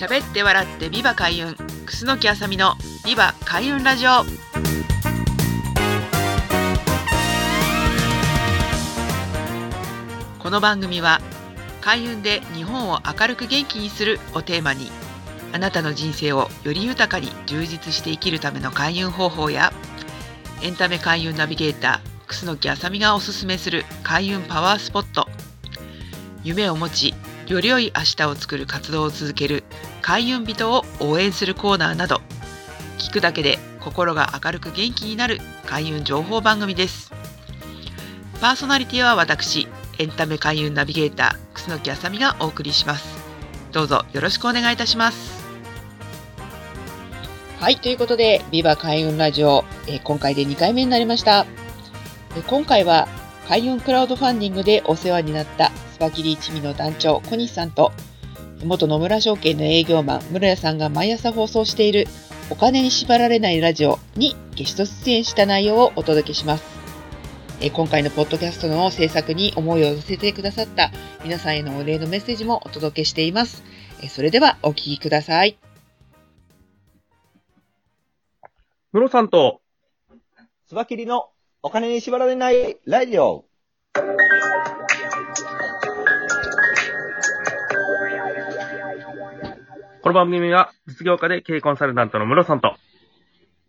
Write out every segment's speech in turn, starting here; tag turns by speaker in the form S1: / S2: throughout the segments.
S1: 喋って笑ってビバ開運。楠木あさみのビバ開運ラジオ。この番組は開運で日本を明るく元気にするをテーマにあなたの人生をより豊かに充実して生きるための開運方法やエンタメ開運ナビゲーター楠木あさみがおすすめする開運パワースポット。夢を持ちより良い明日を作る活動を続ける開運人を応援するコーナーなど聞くだけで心が明るく元気になる開運情報番組です。パーソナリティは私エンタメ開運ナビゲーター楠木あさみがお送りします。どうぞよろしくお願いいたします。はいということでビバ開運ラジオ、えー今回で2回目になりました。えー今回は開運クラウドファンディングでお世話になったスパキリ一味の団長小西さんと元野村証券の営業マン室谷さんが毎朝放送しているお金に縛られないラジオにゲスト出演した内容をお届けします。え今回のポッドキャストの制作に思いを寄せてくださった皆さんへのお礼のメッセージもお届けしています。えそれではお聞きください。
S2: ムロさんと、
S3: つばきりのお金に縛られないラジオ。
S2: この番組は実業家で経営コンサルタントのムロさんと、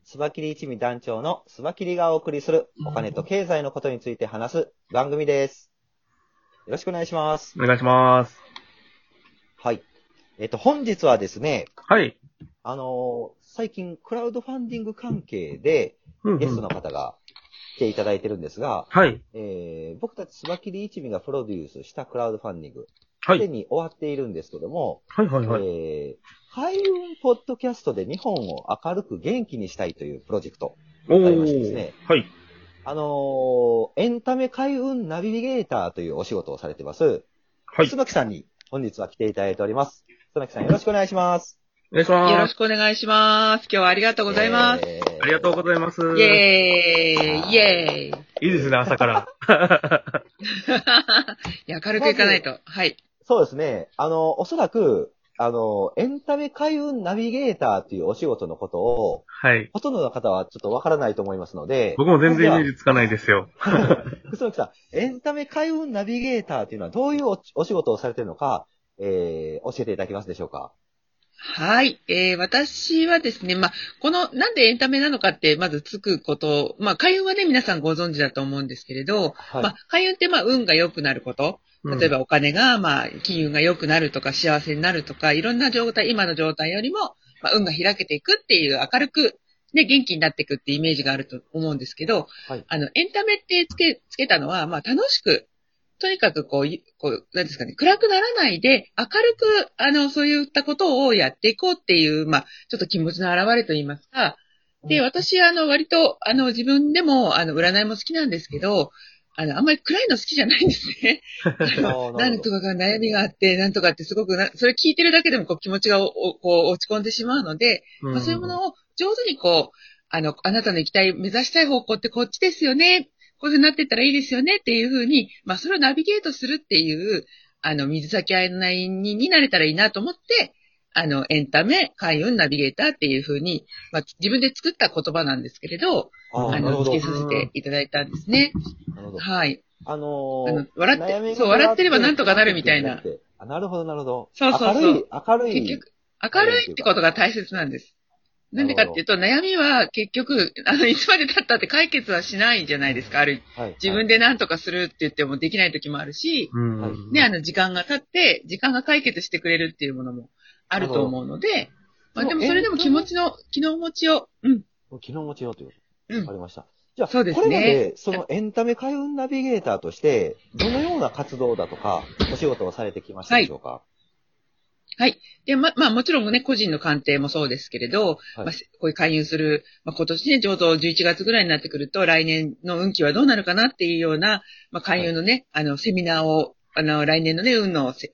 S3: つばきり一味団長のつばきりがお送りするお金と経済のことについて話す番組です。よろしくお願いします。
S2: お願いします。
S3: はい。えっと、本日はですね、
S2: はい。
S3: あのー最近クラウドファンディング関係で
S2: うんうん
S3: ゲストの方が来ていただいてるんですが、
S2: はい。
S3: えー僕たちつばきり一味がプロデュースしたクラウドファンディング、
S2: はい。
S3: すでに終わっているんですけども、
S2: はいはいはい。
S3: えー、開運ポッドキャストで日本を明るく元気にしたいというプロジェクト。
S2: お
S3: ありましてですね
S2: はい。
S3: あのーエンタメ開運ナビゲーターというお仕事をされてます、
S2: はい。
S3: 須木さんに本日は来ていただいております。須木さんよろしくお願いします。
S2: お願いします。
S1: よろしくお願いします。今日はありがとうございます。
S3: えー
S2: ありがとうございます。
S1: イェーイイェーイ
S2: いいですね、朝から。
S1: いや明るくいかないと。はい。
S3: そうですね。あの、おそらく、あの、エンタメ開運ナビゲーターっていうお仕事のことを、
S2: はい。
S3: ほとんどの方はちょっとわからないと思いますので、
S2: 僕も全然イメージつかないですよ。
S3: 楠木さん、エンタメ開運ナビゲーターっていうのはどういうおお仕事をされているのか、えー、教えていただけますでしょうか？
S1: はい。えー、私はですね、まあ、この、なんでエンタメなのかって、まずつくこと、まあ、開運はね、皆さんご存知だと思うんですけれど、
S3: はい。
S1: まあ、開運って、まあ、運が良くなること。例えばお金が、まあ、金運が良くなるとか、幸せになるとか、いろんな状態、今の状態よりも、まあ、運が開けていくっていう、明るく、ね、元気になっていくっていうイメージがあると思うんですけど、
S3: はい。
S1: あの、エンタメってつけ、つけたのは、まあ、楽しく、とにかくこう、いこう、なんですかね、暗くならないで、明るく、あの、そういったことをやっていこうっていう、まあ、ちょっと気持ちの表れと言いますか。で、私、あの、割と、あの、自分でも、あの、占いも好きなんですけど、あの、あんまり暗いの好きじゃないんですね。
S3: な
S1: とかが悩みがあって、なんとかってすごくな、それ聞いてるだけでもこう気持ちがおおこう落ち込んでしまうので、
S2: うん
S1: まあ、そういうものを上手にこう、あの、あなたの行きたい、目指したい方向ってこっちですよね。こういう風になってったらいいですよねっていう風に、まあ、それをナビゲートするっていう、あの、水先案内人になれたらいいなと思って、あの、エンタメ、開運ナビゲーターっていう風に、まあ、自分で作った言葉なんですけれど、
S3: あー
S1: あの、付け。させていただいたんですね。
S3: なるほど。
S1: はい。
S3: あのー
S1: あの笑ってそう笑ってればなんとかなるみたいな。
S3: あ、なるほど、なるほど。
S1: そうそうそう
S3: 明るい、明るい。
S1: 結局、明るいってことが大切なんです。なんでかっていうと、悩みは結局、あの、いつまで経ったって解決はしないじゃないですか。ある、
S3: はい。
S1: 自分で何とかするって言ってもできない時もあるし、ね、あの、時間が経って、時間が解決してくれるっていうものもあると思うので、まあでもそれでも気持ちの、気の持ちを、うん、
S3: 昨日持ちようというこ
S1: う
S3: と。わか
S1: ん。
S3: りました。じゃあ、
S1: そうですね
S3: これまで、そのエンタメ開運ナビゲーターとして、どのような活動だとか、お仕事をされてきましたでしょうか？
S1: はい。で、ま、まあもちろんね、個人の鑑定もそうですけれど、
S3: はい
S1: まあ、こういう勧誘する、まあ、今年ね、ちょうど11月ぐらいになってくると、来年の運気はどうなるかなっていうような、まあ、勧誘のね、あの、セミナーを、あの、来年のね、運のせ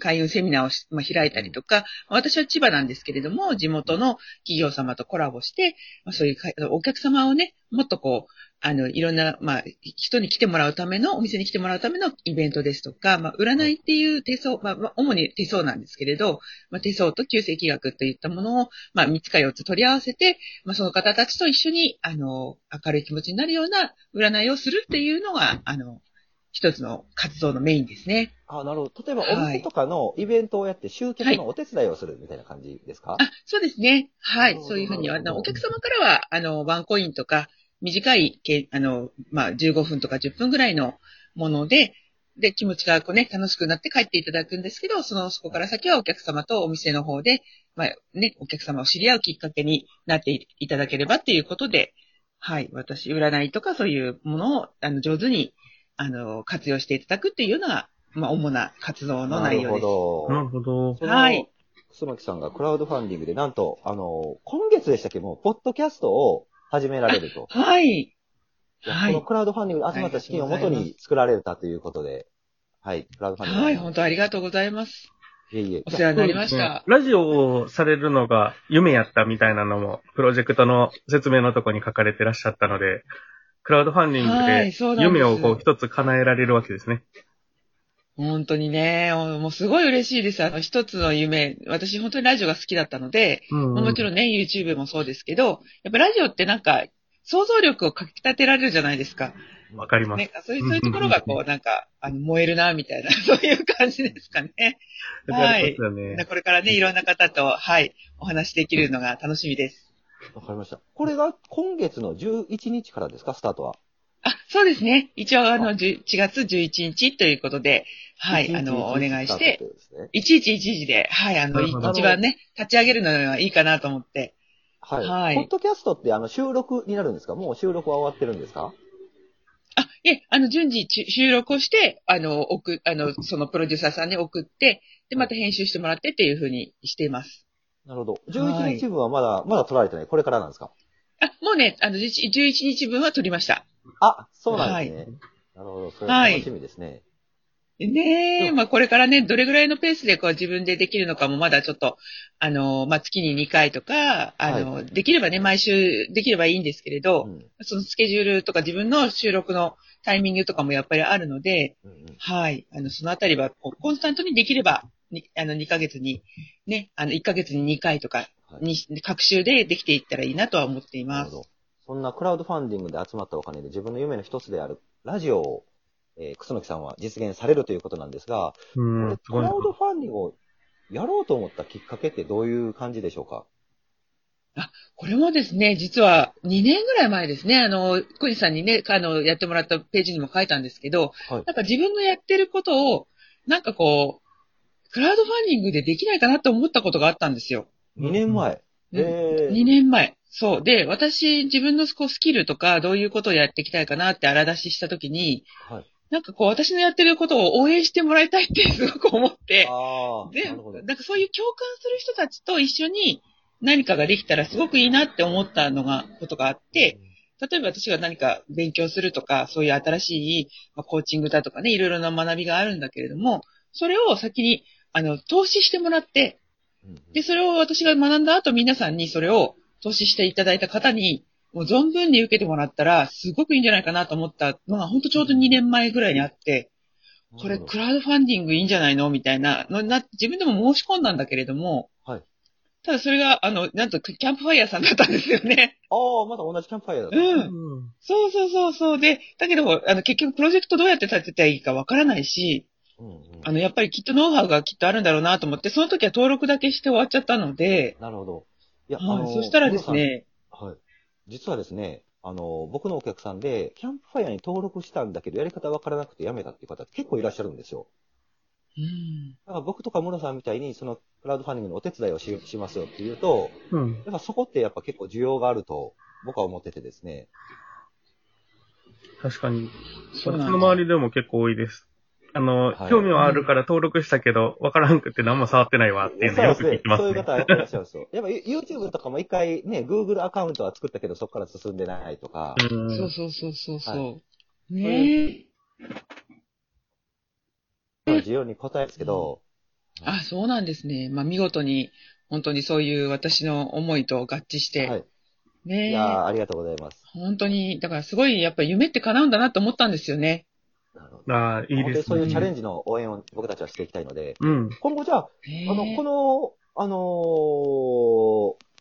S1: 開運セミナーをし、まあ、開いたりとか、私は千葉なんですけれども、地元の企業様とコラボして、まあ、そういうかお客様をね、もっとこう、あの、いろんな、まあ、人に来てもらうための、お店に来てもらうためのイベントですとか、まあ、占いっていう手相、まあ、まあ主に手相なんですけれど、まあ、手相と旧世紀学といったものを、まあ、3つか4つ取り合わせて、まあ、その方たちと一緒に、あの、明るい気持ちになるような占いをするっていうのが、あの、一つの活動のメインですね。
S3: あ、なるほど。例えば、
S1: はい。
S3: お店とかのイベントをやって集客のお手伝いをするみたいな感じですか、
S1: あ、そうですね。はい。そういうふうに、あの、お客様からは、あの、ワンコインとか、短いけ、あの、まあ、15分とか10分ぐらいのもので、で、気持ちがこうね、楽しくなって帰っていただくんですけど、その、そこから先はお客様とお店の方で、まあ、ね、お客様を知り合うきっかけになっていいただければっていうことで、はい、私、占いとかそういうものを、あの、上手に、あの、活用していただくっていうような、まあ、主な活動の内容です。
S3: なるほど。
S2: なるほど。
S3: その
S1: はい。
S3: 楠木さんがクラウドファンディングで、なんと、あの、今月でしたっけ？もう、ポッドキャストを始められると。
S1: はい。はい
S3: このクラウドファンディングで集まった資金をもとに作られたということで、はい、クラウドファンディング。
S1: はい、本当ありがとうございます。
S3: いえいえ。
S1: お世話になりました
S2: ね。ラジオをされるのが夢やったみたいなのも、プロジェクトの説明のとこに書かれてらっしゃったので、クラウドファンディング
S1: はい
S2: で
S1: そうなんです
S2: 夢をこう一つ叶えられるわけですね。
S1: 本当にね、もうすごい嬉しいです。あの、一つの夢、私本当にラジオが好きだったので、
S2: うん
S1: もちろんね、YouTube もそうですけど、やっぱラジオってなんか、想像力をかき立てられるじゃないですか。
S2: わかります。
S1: ね、そういう、そういうところがこう、なんか、あの、燃えるな、みたいな、そういう感じですかね。
S2: わかりますよね。
S1: これからね、いろんな方と、はい、お話できるのが楽しみです。
S3: わかりました。これが今月の11日からですか、スタートは。
S1: あ、そうですね。一応、あの、11月11日ということで、はい、
S3: 11
S1: あの、お願いして
S3: ト、ということで
S1: 1111で、はい、あの、一番ね、立ち上げるのはいいかなと思って。
S3: はい。
S1: はい
S3: ポッドキャストってあの収録になるんですか？もう収録は終わってるんですか？
S1: あ、いえ、あの、順次ち収録をして、あの、送、あの、そのプロデューサーさんに送って、で、また編集してもらってっていうふうにしています。
S3: なるほど。11日分はまだ、まだ取られてない。これからなんですか？
S1: あ、もうね、あの、11 11日分は取りました。
S3: あ、そうなんですね。なるほど。それ
S1: はい
S3: 楽しみですね。
S1: ねえ、まあこれからね、どれぐらいのペースでこう自分でできるのかもまだちょっと、あの、まあ月に2回とか、あの、できればね、毎週できればいいんですけれど、
S3: うん
S1: そのスケジュールとか自分の収録のタイミングとかもやっぱりあるので、
S3: うんうん
S1: はい。あの、そのあたりは、こうコンスタントにできれば、にあの、2ヶ月に、ね、あの、1ヶ月に2回とか
S3: はい
S1: に、各週でできていったらいいなとは思っています。
S3: なるほど。そんなクラウドファンディングで集まったお金で自分の夢の一つであるラジオを、えー、楠木さんは実現されるということなんですが、
S2: うん、す
S3: ク。ラウドファンディングをやろうと思ったきっかけってどういう感じでしょうか？
S1: これもですね、実は2年ぐらい前ですね、あの、小西さんにね、あの、やってもらったページにも書いたんですけど、
S3: はい
S1: なんか自分のやってることを、なんかこう、クラウドファンディングでできないかなと思ったことがあったんですよ。
S3: ?2 年前。
S1: うん
S3: えー
S1: 2年前。そう。で、私、自分のこうスキルとか、どういうことをやっていきたいかなって荒出ししたときに、
S3: はい。
S1: なんかこう、私のやってることを応援してもらいたいってすごく思って、
S3: ああ、
S1: で、
S3: なるほど。
S1: なんかそういう共感する人たちと一緒に何かができたらすごくいいなって思ったのが、ことがあって、例えば私が何か勉強するとか、そういう新しい、まあ、コーチングだとかね、いろいろな学びがあるんだけれども、それを先に、あの、投資してもらって、で、それを私が学んだ後、皆さんにそれを投資していただいた方に、もう存分に受けてもらったら、すごくいいんじゃないかなと思ったのが、本当ちょうど2年前ぐらいにあって、これクラウドファンディングいいんじゃないの？みたいなのにな自分でも申し込んだんだけれども、
S3: はい
S1: ただそれが、あの、なんと、キャンプファイヤーさんだったんですよね。
S3: ああ、また同じキャンプファイヤーだった。
S1: うん。
S2: うん
S1: そうそうそうそう。で、だけど、あの、結局プロジェクトどうやって立てたらいいかわからないし、
S3: うんうん
S1: あの、やっぱりきっとノウハウがきっとあるんだろうなと思って、その時は登録だけして終わっちゃったので、
S3: なるほど。いや、
S1: はい、そしたらですね。
S3: はい。実はですね、あの、僕のお客さんで、キャンプファイヤーに登録したんだけど、やり方わからなくてやめたっていう方結構いらっしゃるんですよ。
S1: うん、
S3: だから僕とかムロさんみたいに、その、クラウドファンディングのお手伝いをししますよっていうと、
S2: うん。
S3: やっぱそこってやっぱ結構需要があると、僕は思っててですね。
S2: 確かに。
S1: そうなんだ
S2: 私の周りでも結構多いです。あの、
S3: はい
S2: 興味はあるから登録したけど、わからんくて何も触ってないわっていうのよく聞きますね。
S3: そういう方いらっしゃるんですよ。やっぱ YouTube とかも一回ね、Google アカウントは作ったけど、そこから進んでないとか、
S2: うん
S1: そうそうそうそうそう。
S3: は
S1: ねえ。
S3: 需要に応えるんですけど、
S1: あ、そうなんですね。まあ、見事に、本当にそういう私の思いと合致して、
S3: はい。
S1: ね
S3: いやーありがとうございます。
S1: 本当に、だからすごい、やっぱり夢って叶うんだなと思ったんですよね。
S3: なるほど
S2: ああ、いいですね。
S3: そういうチャレンジの応援を僕たちはしていきたいので、
S2: うん。
S3: 今後じゃあ、
S1: ね
S3: あの、この、あのー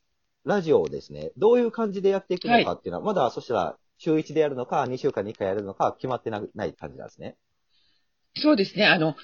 S3: ラジオをですね、どういう感じでやっていくのかっていうのは、まだそしたら、週1でやるのか、2週間に1回やるのか、決まってなない感じなんですね。
S1: そうですね。あの、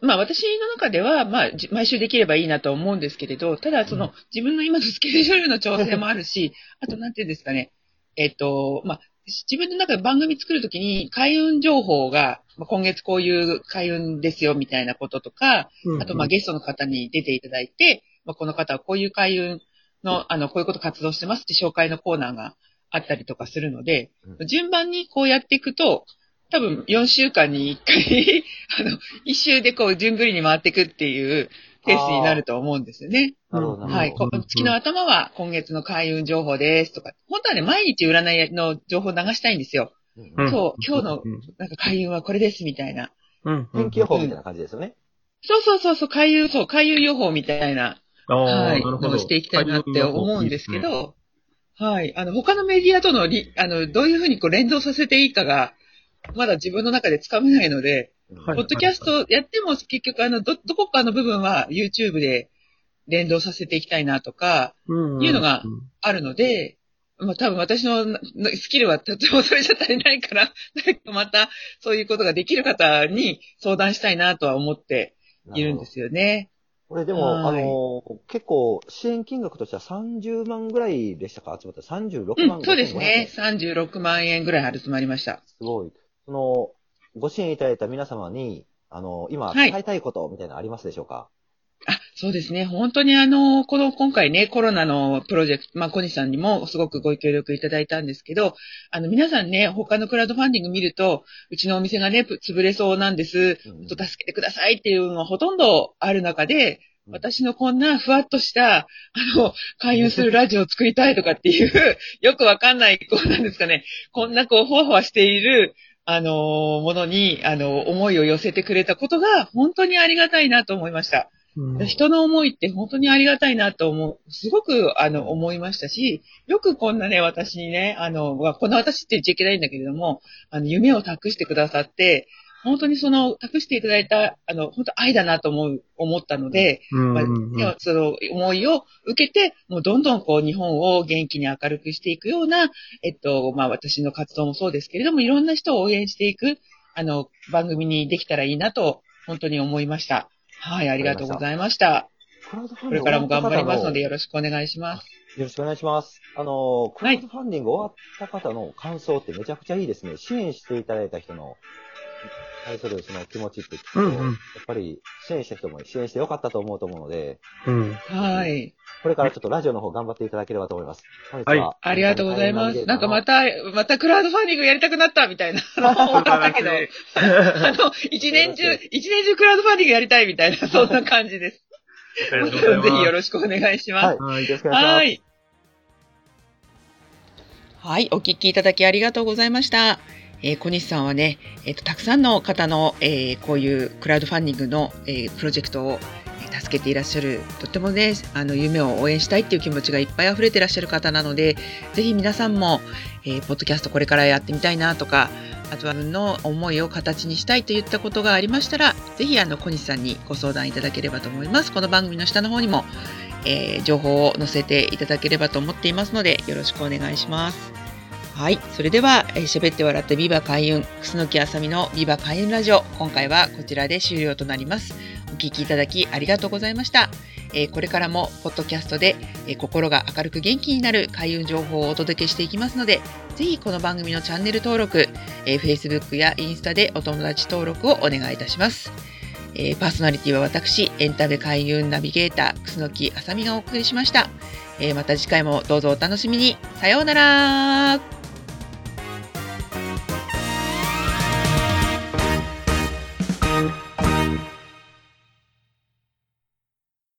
S1: まあ私の中では、まあじ毎週できればいいなと思うんですけれど、ただその、
S2: うん
S1: 自分の今のスケジュールの調整もあるし、あとなんていうんですかね、えっ、と、まあ自分の中で番組作るときに開運情報が、まあ、今月こういう開運ですよみたいなこととか、あとまあゲストの方に出ていただいて、まあ、この方はこういう開運の、あの、こういうこと活動してますって紹介のコーナーがあったりとかするので、
S3: うん
S1: 順番にこうやっていくと、多分4週間に1回、あの、1週でこう順繰りに回っていくっていうペースになると思うんですよね。
S3: なるほど。
S1: はい。こ月の頭は今月の開運情報ですとか、本当はね、毎日占いの情報を流したいんですよ。
S3: うん
S2: うん
S1: そう今日の
S2: うん
S1: なんか開運はこれですみたいな。
S2: うん。
S3: 天気予報みたいな感じですよね。
S1: そうそうそうそう、開運、そう、開運予報みたいなはい、
S2: なるほど。
S1: のをしていきたいなって思うんですけ
S2: いいね
S1: ど、はい、あの、他のメディアとのり、あの、どういうふうにこう連動させていいかが、まだ自分の中でつかめないので、
S2: はい
S1: ポッドキャストやっても結局あの、ど、どこかの部分は YouTube で連動させていきたいなとか、
S2: うん
S1: いうのがあるので、まあ多分私のなスキルはとてもそれじゃ足りないから、なんかまたそういうことができる方に相談したいなとは思っているんですよね。
S3: これでも、
S1: はい。
S3: あのー結構、支援金額としては30万ぐらいでしたか？集まった。36万
S1: うん、そうですね。
S3: 5500
S1: 36万円ぐらい集まりました。
S3: すごい。その、ご支援いただいた皆様に、あの、今、
S1: はい。
S3: 伝えたいことみたいなのありますでしょうか、
S1: あ、そうですね。本当にあの、この、今回ね、コロナのプロジェクト、まあ、小西さんにもすごくご協力いただいたんですけど、あの、皆さんね、他のクラウドファンディング見ると、うちのお店がね、ぷ潰れそうなんです。
S3: う
S1: 助けてくださいっていうのがほとんどある中で、
S3: うん
S1: 私のこんなふわっとした、あの、開運するラジオを作りたいとかっていう、よくわかんない、こうなんですかね、こんなこう、ほわほわしている、あの、ものに、あの、思いを寄せてくれたことが、本当にありがたいなと思いました。
S2: うん
S1: 人の思いって本当にありがたいなと思う、すごく、あの、思いましたし、よくこんなね、私にね、あの、まあこんな私って言っちゃいけないんだけれども、あの、夢を託してくださって、本当にその、託していただいた、あの、本当愛だなと思う、思ったので、その思いを受けて、もうどんどんこう日本を元気に明るくしていくような、えっと、まあ私の活動もそうですけれども、いろんな人を応援していく、あの、番組にできたらいいなと、本当に思いました。はい、ありがとうございました。これからも頑張りますので
S3: よ
S1: よろしくお願いします。
S3: ろしくお願いします。あの、クラウドファンディング終わった方の感想ってめちゃくちゃいいですね。支援していただいた人の、対するその気持ちって聞くと、
S2: うんうん
S3: やっぱり支援した人も支援してよかったと思うと思うので、
S2: うん。
S1: はい。
S3: これからちょっとラジオの方頑張っていただければと思います。本日は
S1: ありがとうございます。なんかまた、またクラウドファンディングやりたくなったみたいな。思ったけど、あの、一年中、一年中クラウドファンディングやりたいみたいな、そんな感じです。ぜひよろしくお願いします。
S3: はい。
S2: はい
S3: よろしくお願いします。
S1: はい。はい、お聞きいただきありがとうございました。えー小西さんはね、えっ、と、たくさんの方の、えーこういうクラウドファンディングの、えープロジェクトを助けていらっしゃる、とってもね、あの、夢を応援したいっていう気持ちがいっぱい溢れてらっしゃる方なので、ぜひ皆さんも、えーポッドキャストこれからやってみたいなとか、あとは自分の思いを形にしたいといったことがありましたら、ぜひあの小西さんにご相談いただければと思います。この番組の下の方にも、えー情報を載せていただければと思っていますので、よろしくお願いします。はい。それでは、えー喋って笑ってビバ開運、楠木あさみのビバ開運ラジオ。今回はこちらで終了となります。お聞きいただきありがとうございました。えーこれからも、ポッドキャストで、えー心が明るく元気になる開運情報をお届けしていきますので、ぜひこの番組のチャンネル登録、えー Facebook やインスタでお友達登録をお願いいたします。えーパーソナリティは私、エンタメ開運ナビゲーター、楠木あさみがお送りしました。えーまた次回もどうぞお楽しみに。さようなら